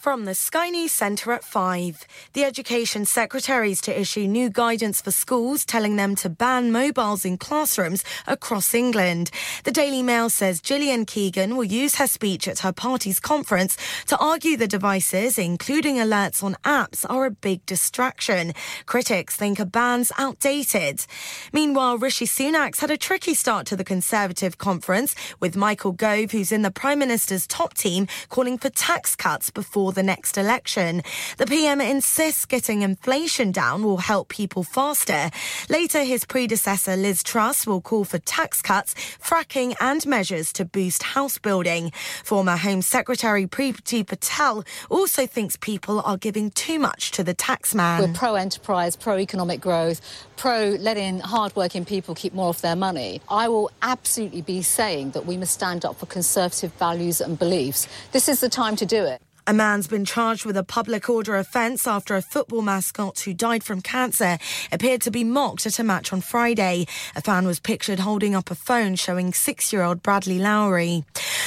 From the Sky News Centre at 5. The Education Secretary is to issue new guidance for schools telling them to ban mobiles in classrooms across England. The Daily Mail says Gillian Keegan will use her speech at her party's conference to argue the devices, including alerts on apps, are a big distraction. Critics think a ban's outdated. Meanwhile, Rishi Sunak's had a tricky start to the Conservative conference, with Michael Gove, who's in the Prime Minister's top team, calling for tax cuts before before the next election. The PM insists getting inflation down will help people faster. Later, his predecessor Liz Truss will call for tax cuts, fracking, and measures to boost house building. Former Home Secretary Priti Patel also thinks people are giving too much to the taxman. We're pro enterprise, pro economic growth, pro letting hard-working people keep more of their money. I will absolutely be saying that we must stand up for conservative values and beliefs. This is the time to do it. A man's been charged with a public order offence after a football mascot who died from cancer appeared to be mocked at a match on Friday. A fan was pictured holding up a phone showing six year old Bradley Lowry.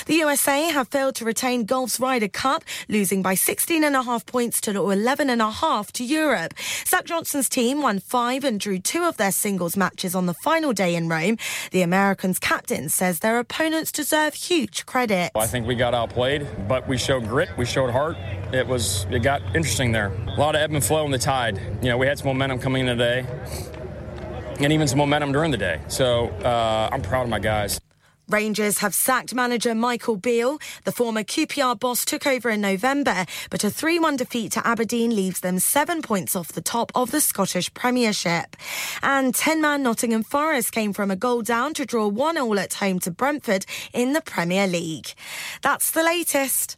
The USA have failed to retain golf's Ryder Cup, losing by 16.5 points to 11.5 to Europe. Zach Johnson's team won five and drew two of their singles matches on the final day in Rome. The Americans' captain says their opponents deserve huge credit. I think we got outplayed, but we showed grit, we showed heart. It was it got interesting there. A lot of ebb and flow in the tide. You know, we had some momentum coming in today, and even some momentum during the day. So uh, I'm proud of my guys. Rangers have sacked manager Michael Beale. The former QPR boss took over in November, but a 3 1 defeat to Aberdeen leaves them seven points off the top of the Scottish Premiership. And 10 man Nottingham Forest came from a goal down to draw 1 all at home to Brentford in the Premier League. That's the latest.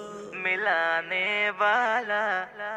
la la la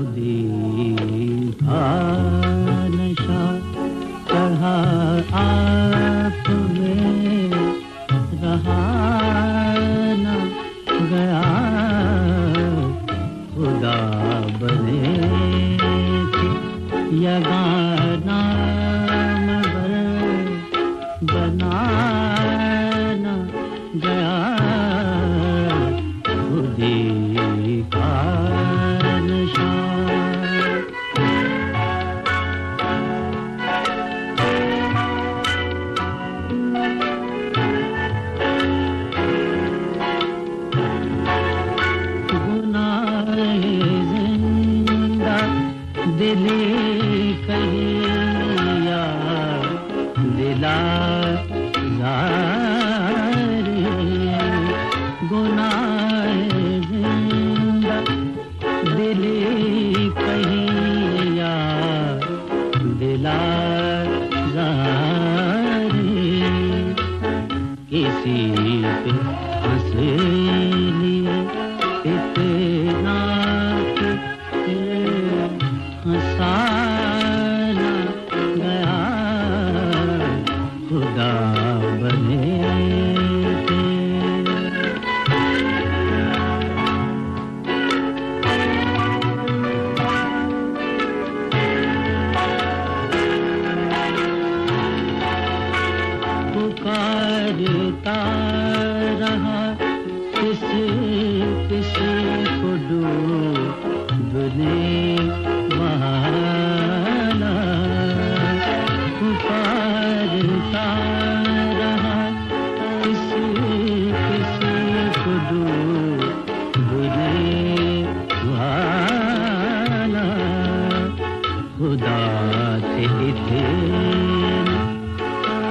दी था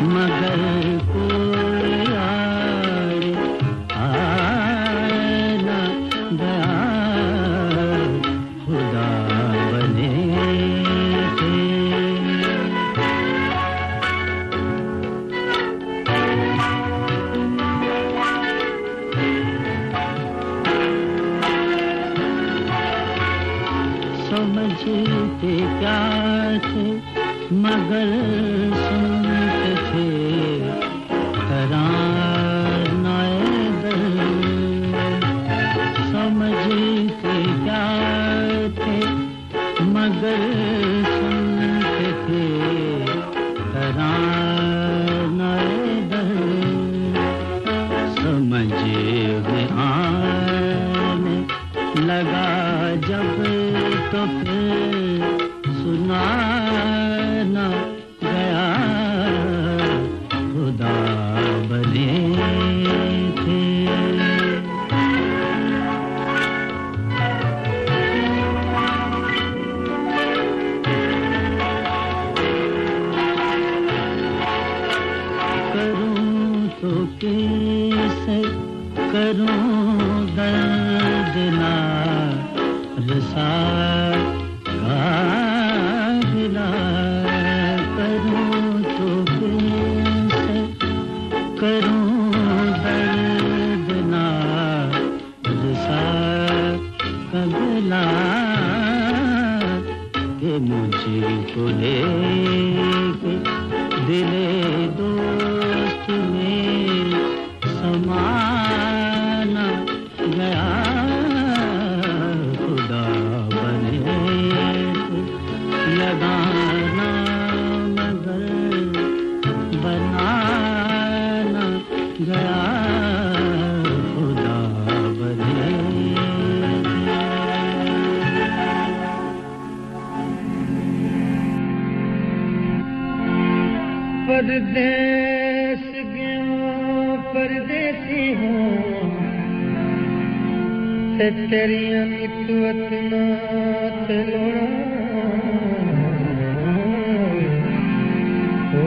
मगर के मुझे मुझको लेके दिले दोस्त में समा त नथो हो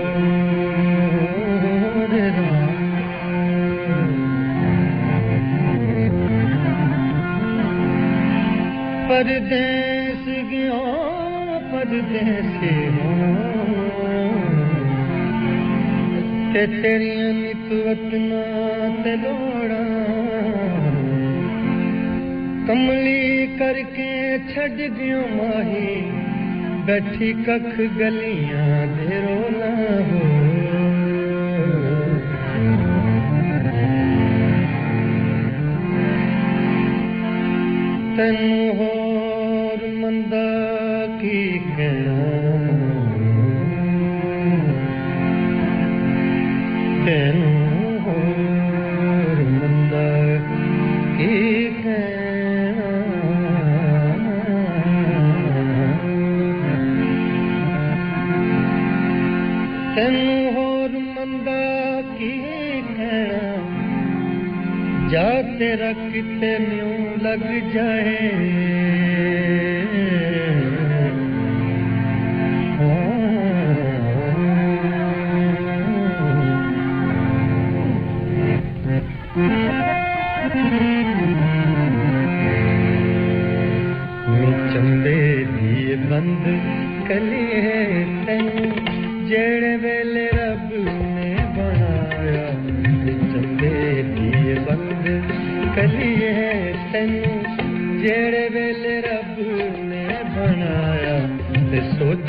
परदेस परदेस केतिरियनि तवत न डिगियो माही? बैठी कख गलियाँ दे रोना हो। तैनू के कणम जाते रखते न्यू लग जाए।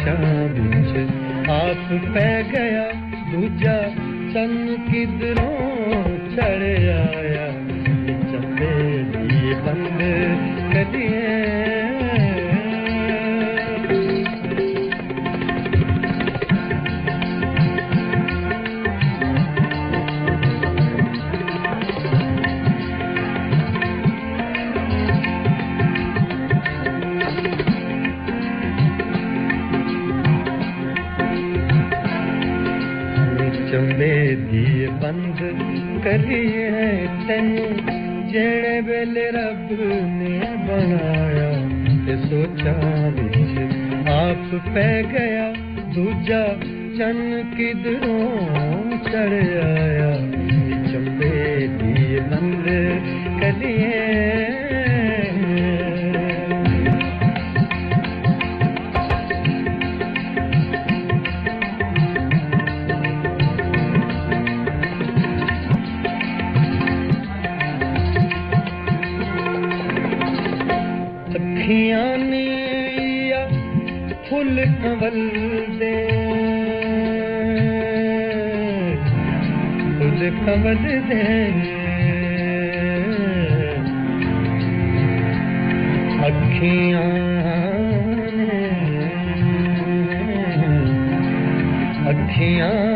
नशा मुझे आप पै गया दूजा चन किधरों चढ़ आया। चले बंद करिए ਜਿਹੜੇ ਵੇਲੇ ਰੱਬ ਨੇ ਬਣਾਇਆ, ਤੇ ਸੋਚਾਂ ਵਿੱਚ ਆਪ ਪੈ ਗਿਆ, ਦੂਜਾ ਚੰਨ ਕਿਧਰੋਂ ਚੜ ਆਇਆ ਚੰਬੇ ਦੀ ਬੰਦ ਕਰੀਏ फ कबल दे। फुल कबल दें। अखियां अखियां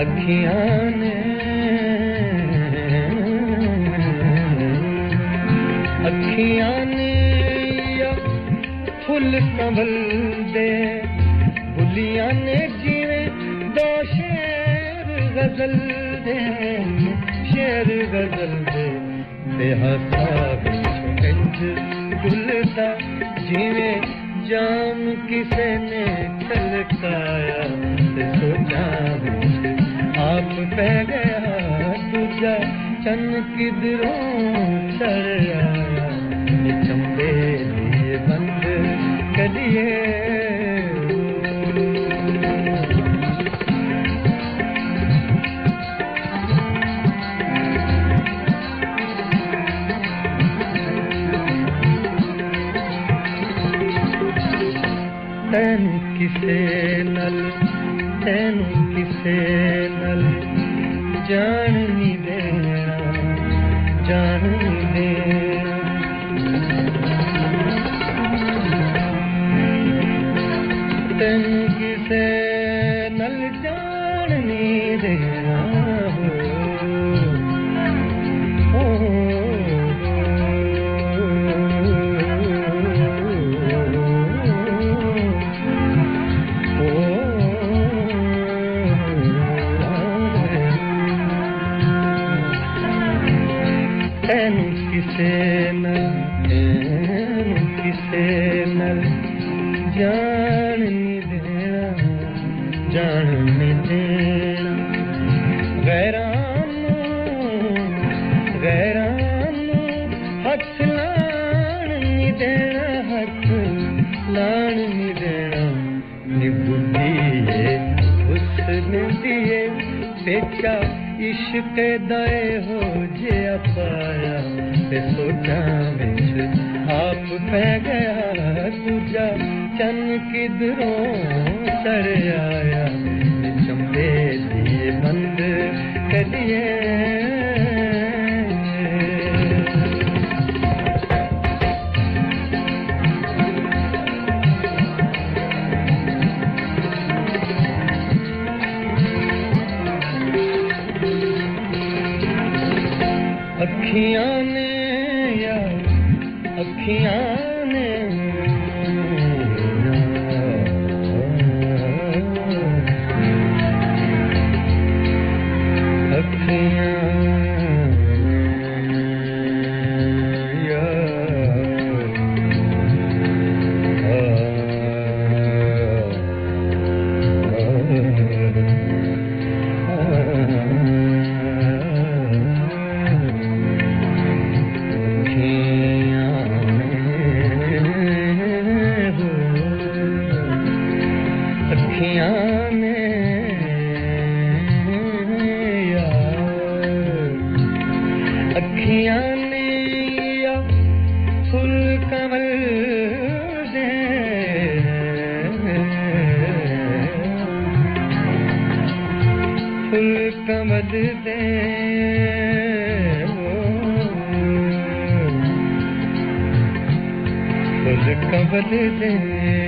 अखियां संभलदे बुलियाँ ने जीवे दो शेर गज़ल दे शेर गज़ल दे ते हंसा कंज गुलदा जीवे। जाम किसे ने छलकाया ते सोचा आप पह गया तुझा। चन किधरों चढ़ किसे देते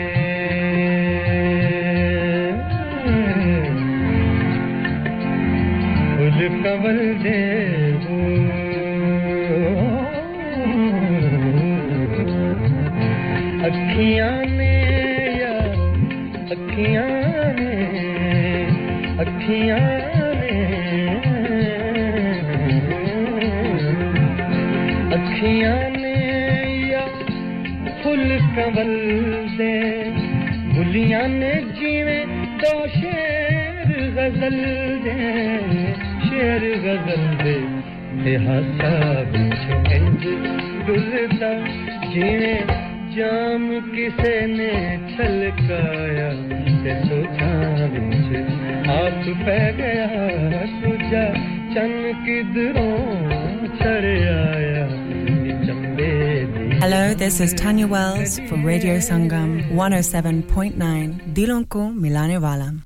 Radio Sangam 107.9 Dilonku Milane Valam.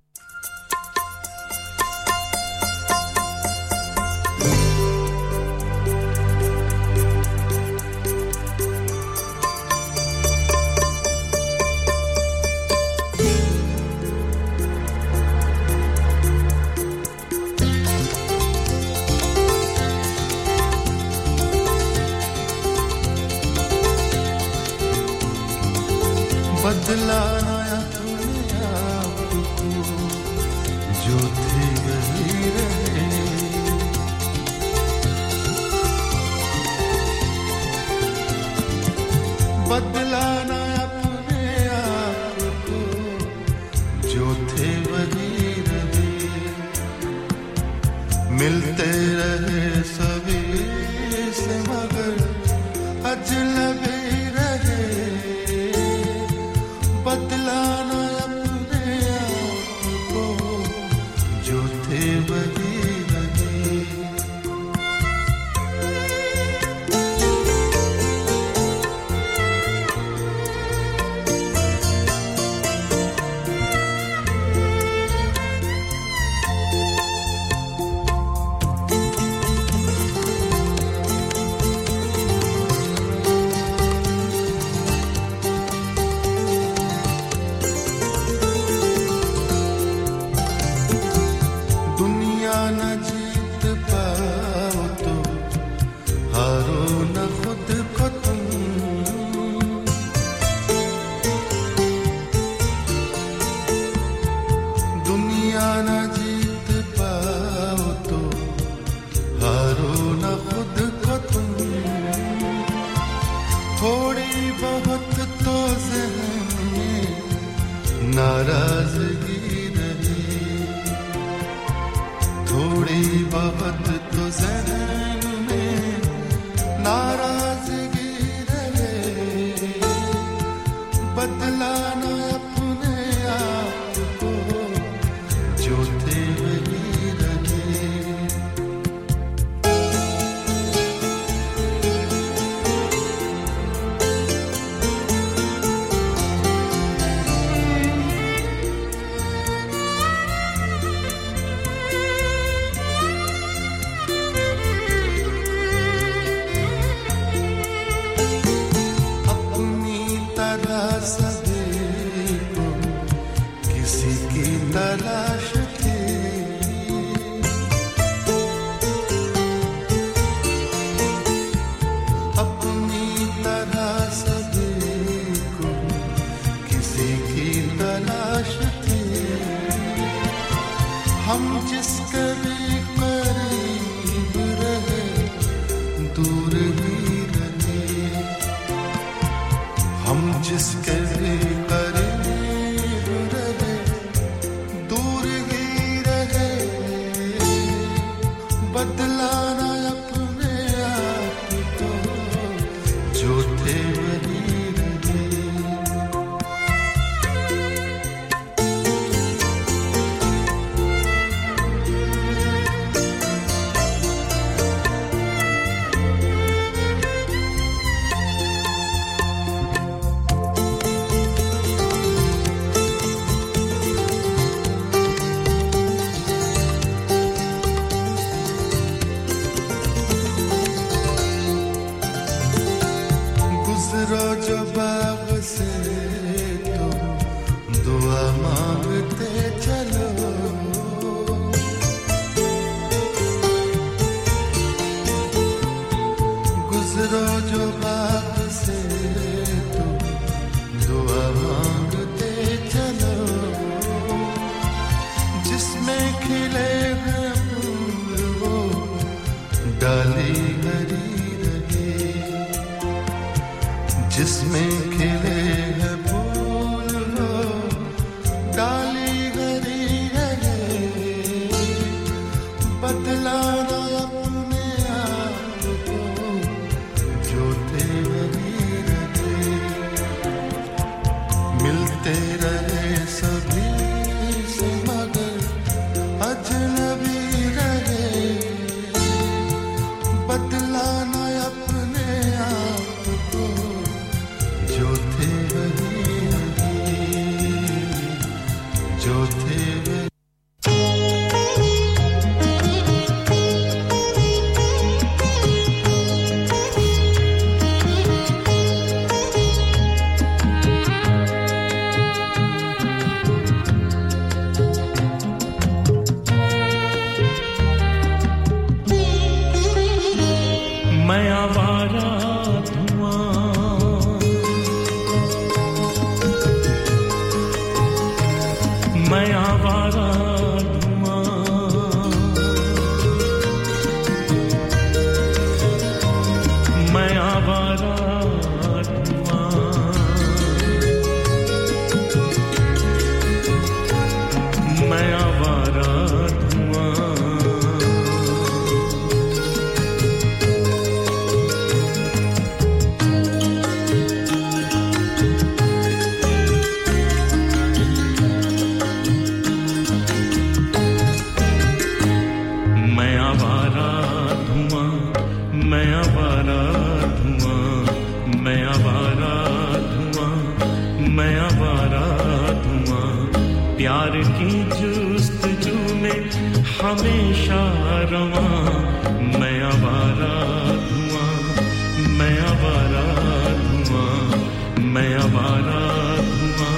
जिसमें खिले हैं फूल वो डाली हरी रहे। जिसमें की जूस्त जू में हमेशा रवा। मैं आवारा धुआँ, मैं आवारा धुआँ, मैं आवारा धुआँ,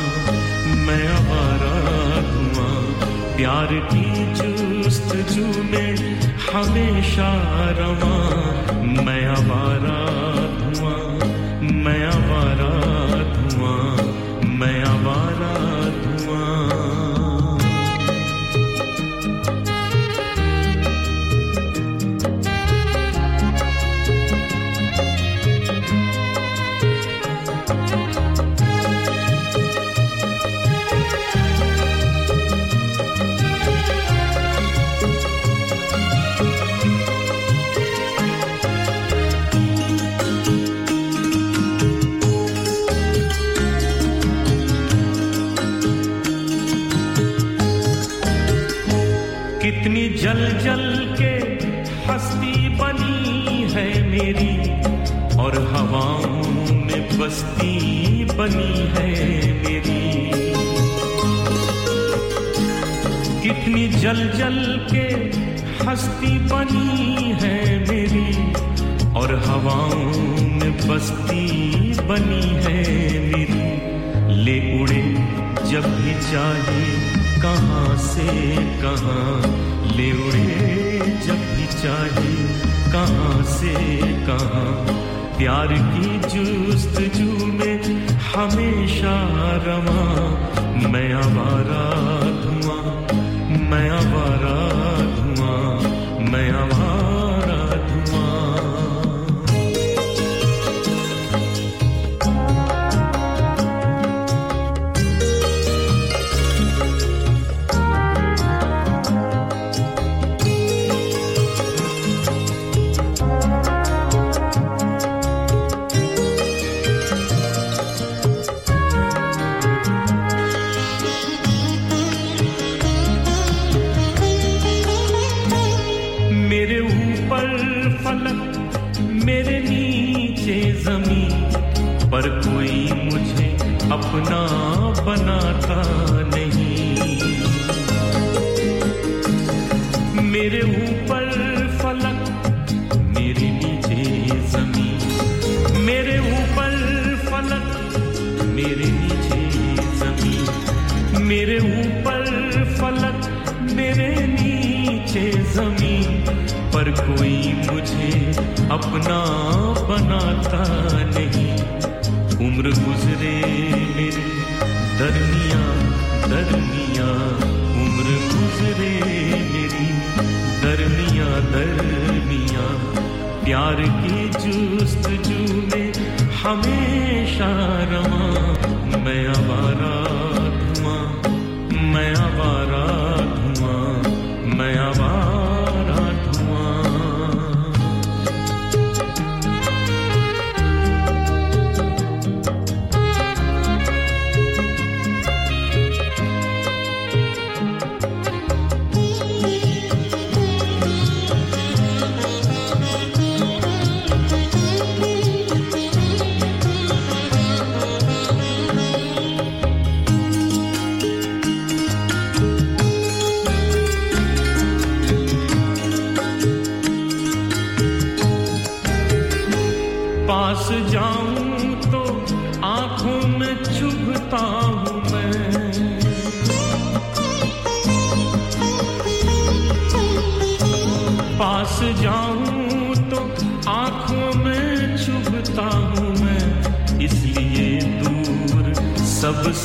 मैं आवारा धुआँ। प्यार की जूस्त जू में हमेशा रवा। मैं आवारा जल जल के हस्ती बनी है मेरी, और हवाओं में बस्ती बनी है मेरी। कितनी जल जल के हस्ती बनी है मेरी, और हवाओं में बस्ती बनी है मेरी। ले उड़े जब भी चाहे कहाँ से कहाँ ले उड़े जब भी चाहे कहाँ से कहाँ। प्यार की जुस्त जू में हमेशा रवा, मैं आवारा धुआँ।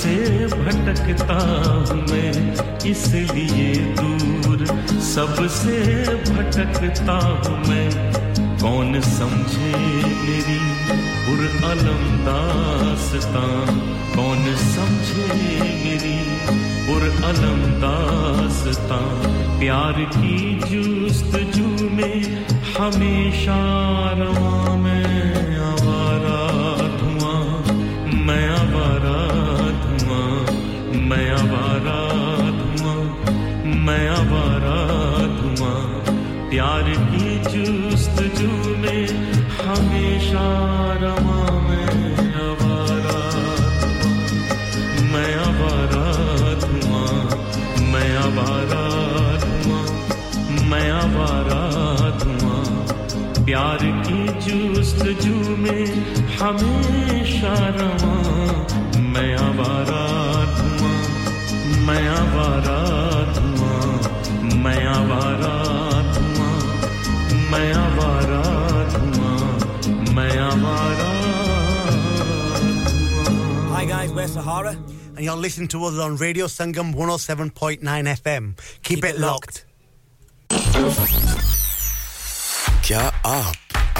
सबसे भटकता हूँ मैं इसलिए दूर। सबसे भटकता हूँ मैं, कौन समझे मेरी पुर अलम दासता? कौन समझे मेरी पुर अलम दासता? प्यार की जुस्तजू में हमेशा रवा मैं। जुस्तजू में हमेशा रवा मैं आवारा धुआं मैं आवारा धुआं मैं आवारा धुआं मैं आवारा धुआं मैं आवारा Hi guys, we're Sahara, and you're listening to us on Radio Sangam 107.9 FM. Keep, it locked. क्या आप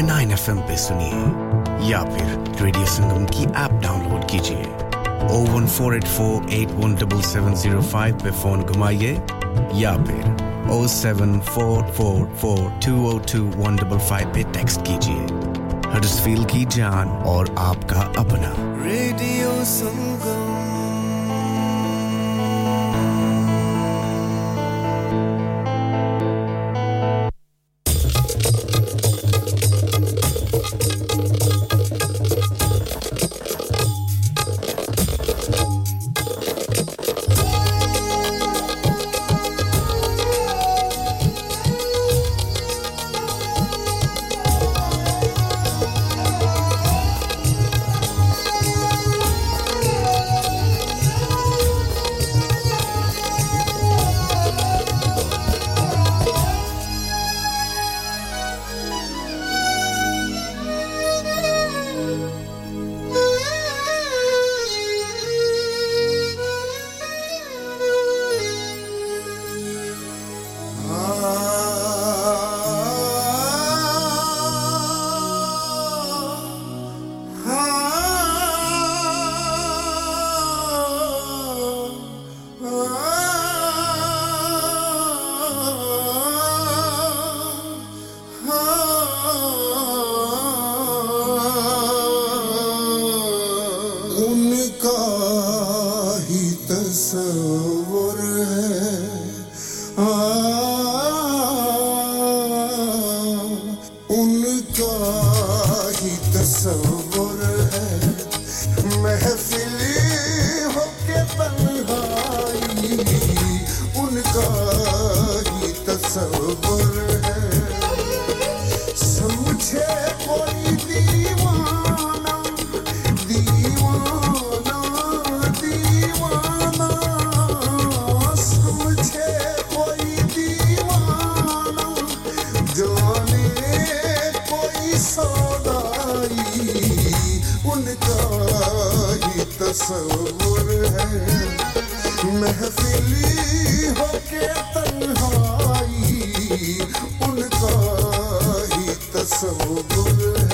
Nine F पे सुनिए या फिर रेडियो संगम की ऐप डाउनलोड कीजिए। O one four eight four eight one double seven zero five पे phone घुमाइए या फिर O seven four four four two O two one double five पे टेक्स्ट कीजिए। हडसफील की जान और आपका अपना। रेडियो संगम महफिली होके तन्हाई उनका ही तस्वुर।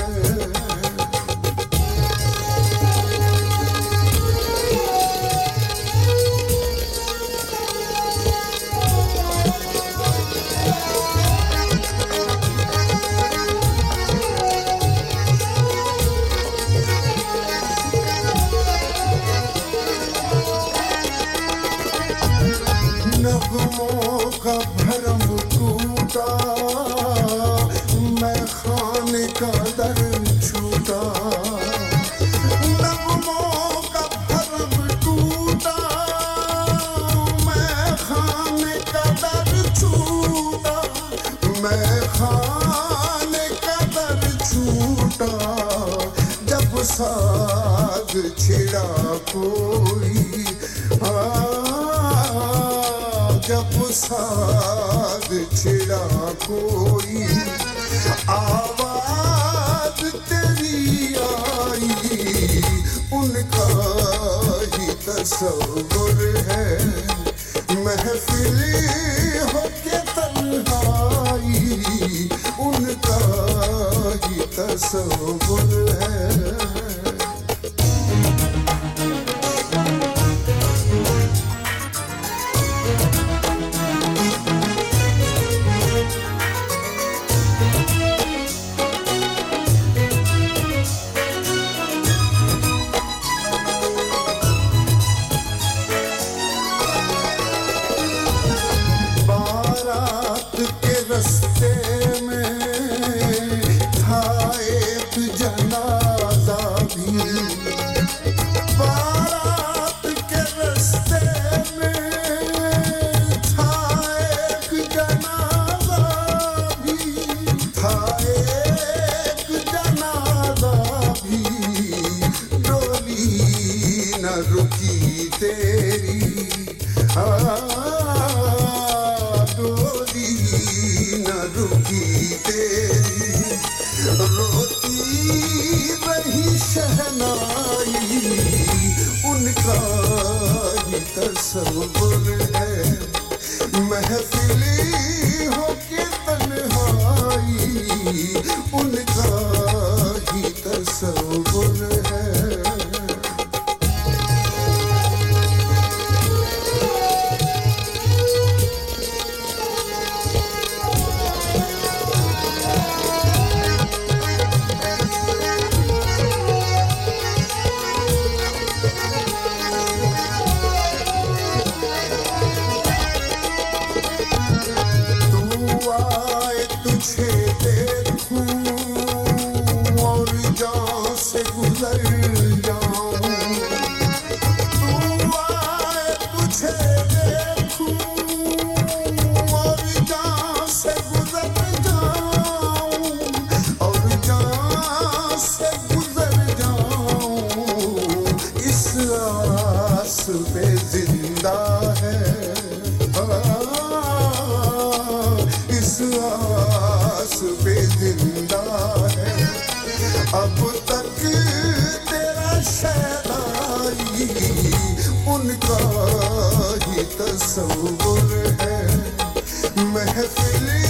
गायब जाए तस्वुर है महफिली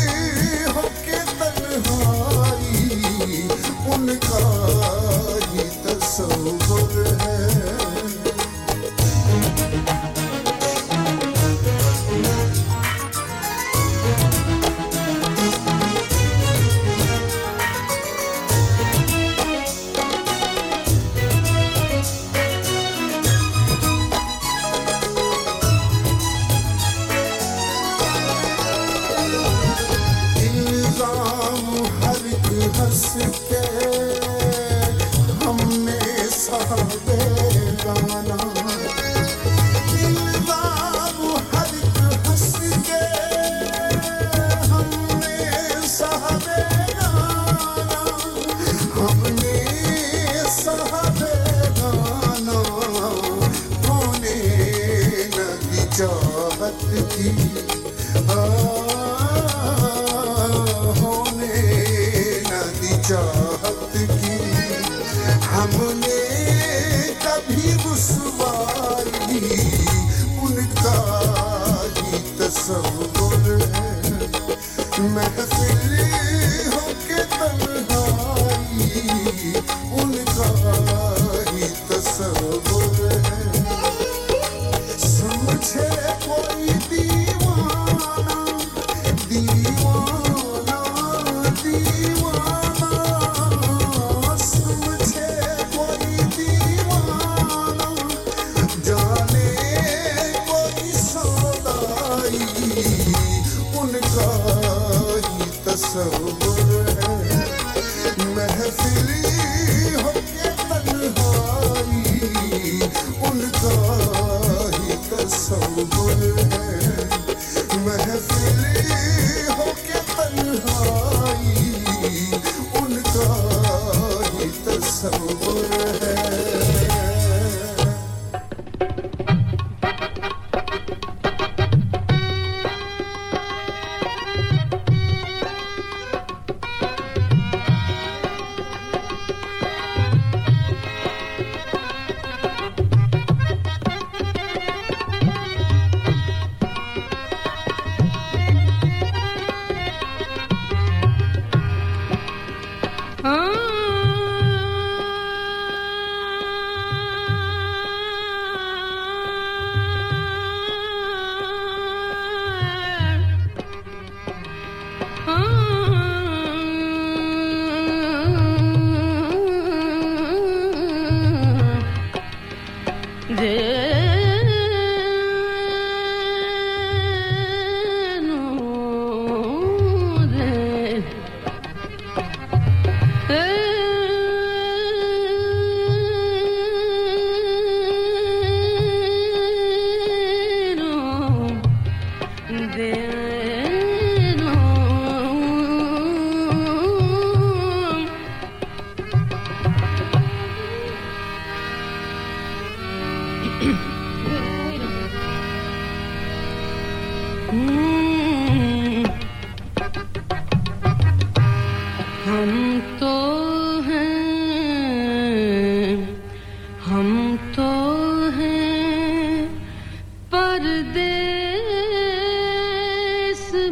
Oh,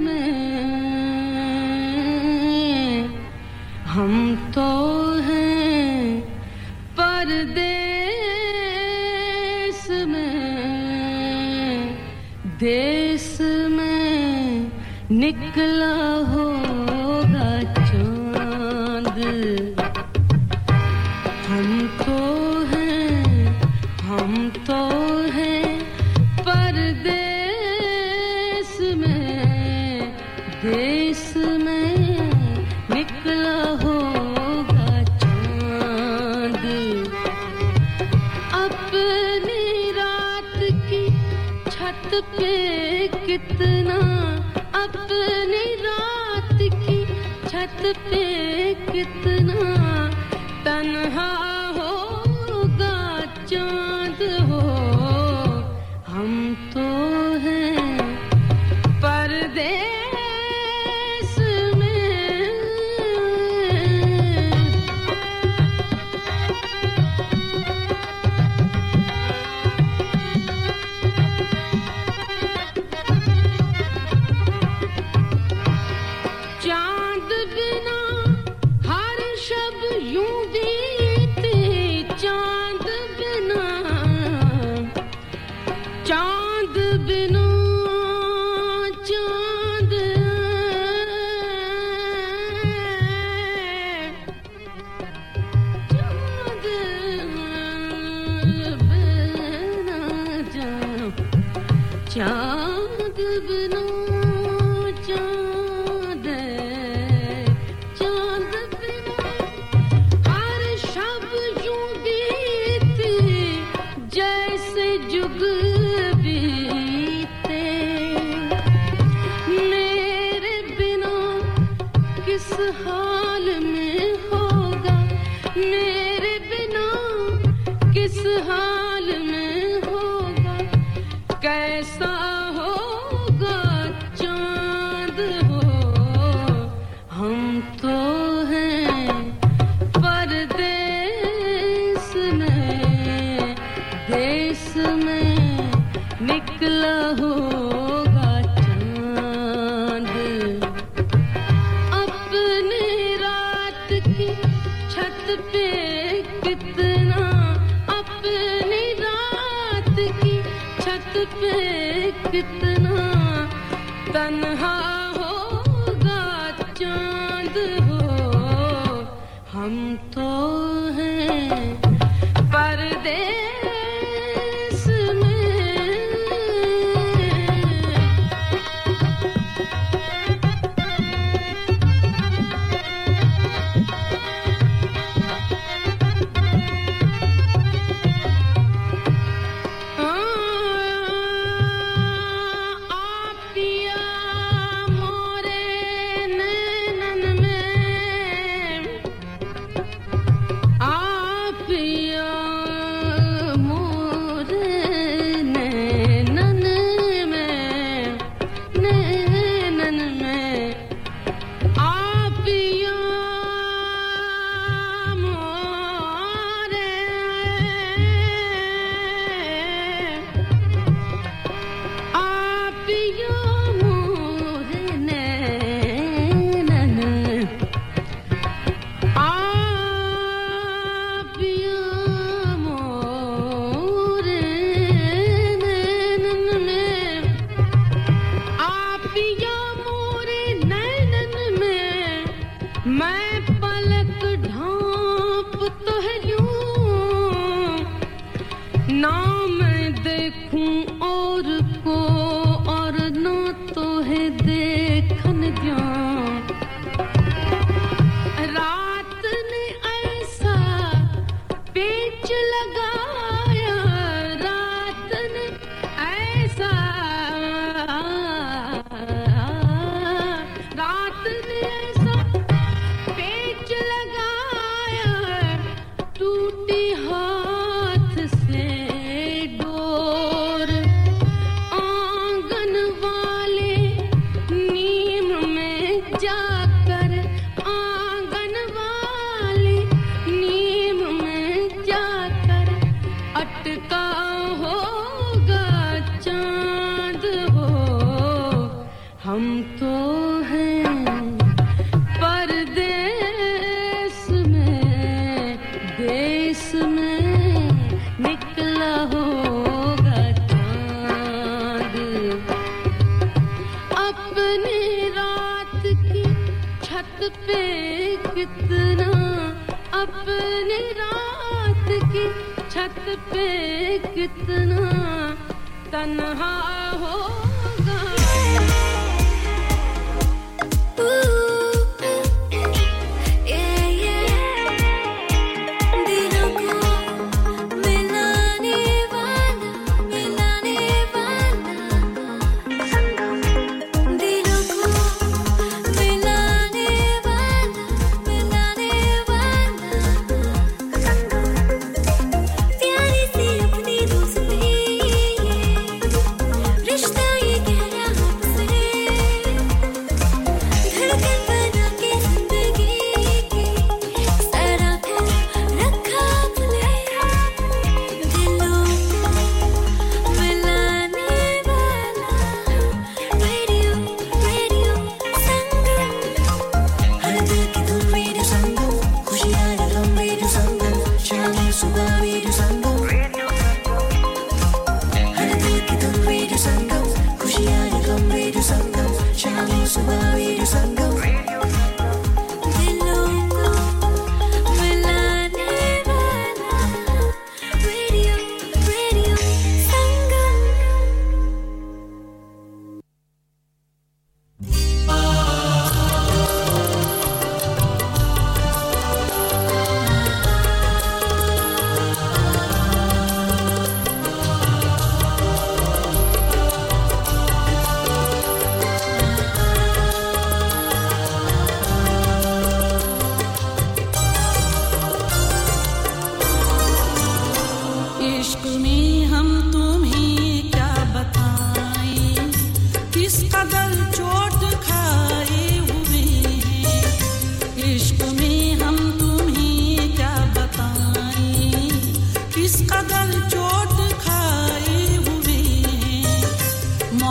में हम तो परदेश देश में निकला हो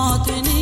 Thuyền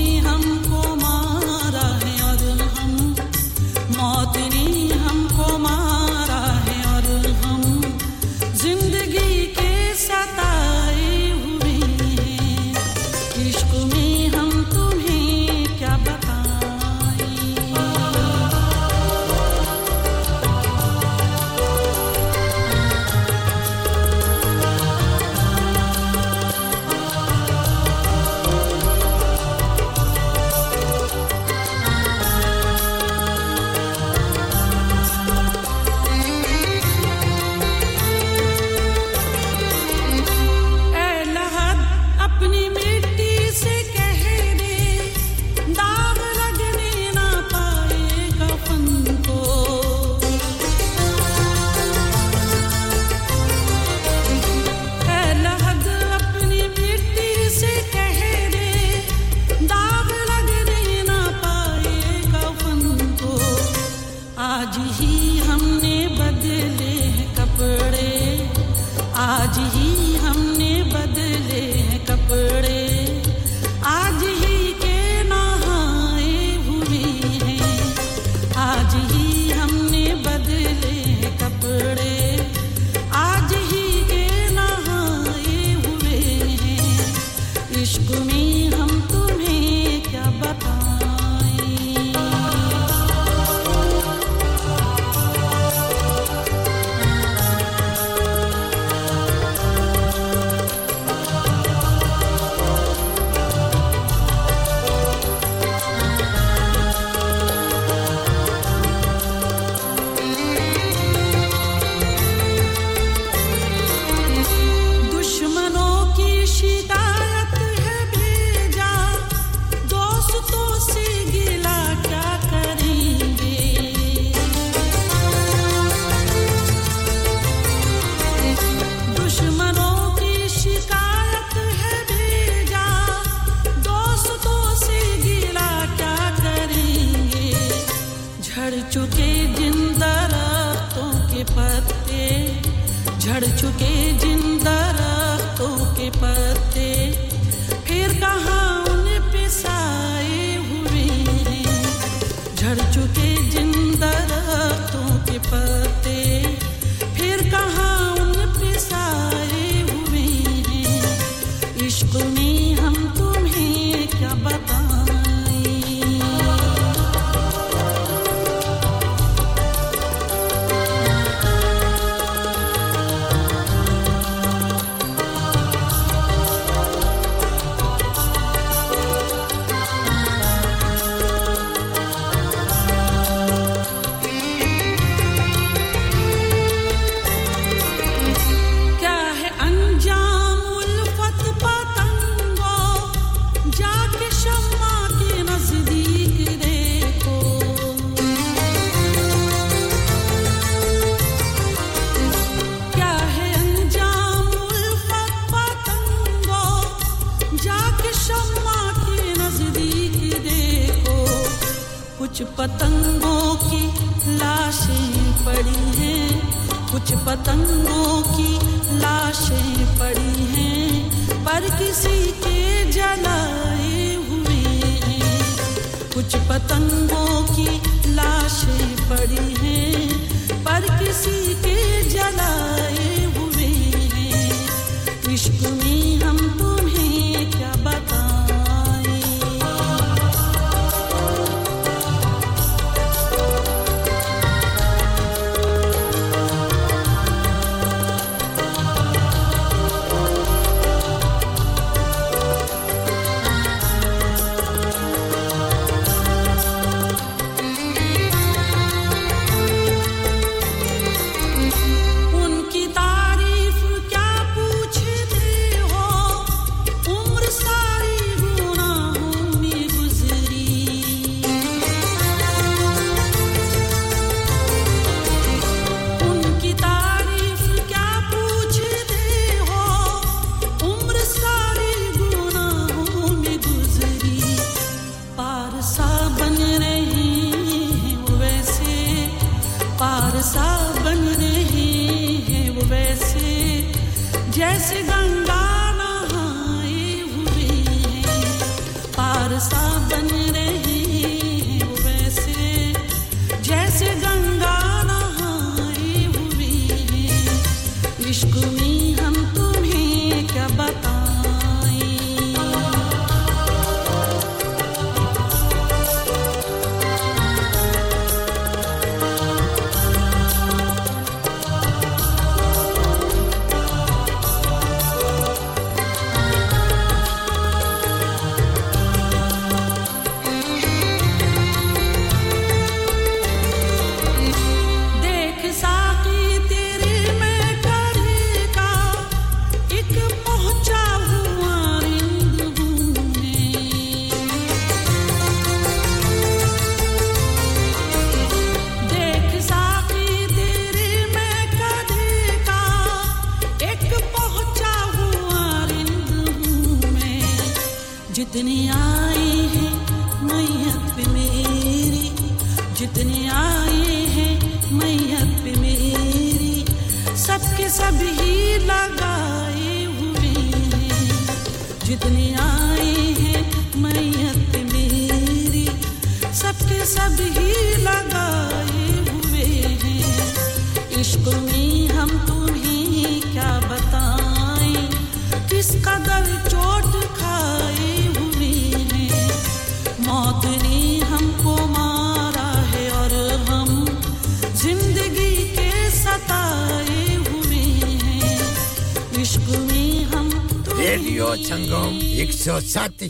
कुछ पतंगों की लाशें पड़ी हैं।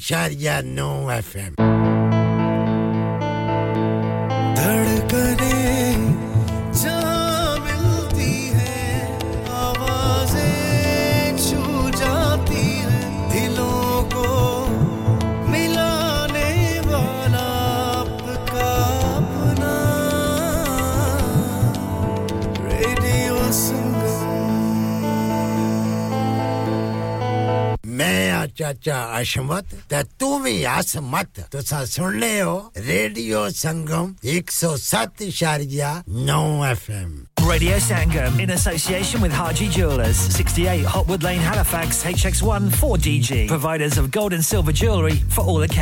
Charles No FM. आशमत त तूं बि हस मत तुसां सुनने हो रेडियो संगम 107 इशारिया 9 Radio Sangam in association with Haji Jewelers, 68 Hotwood Lane, Halifax, HX1 4DG. Providers of gold and silver jewellery for all occasions.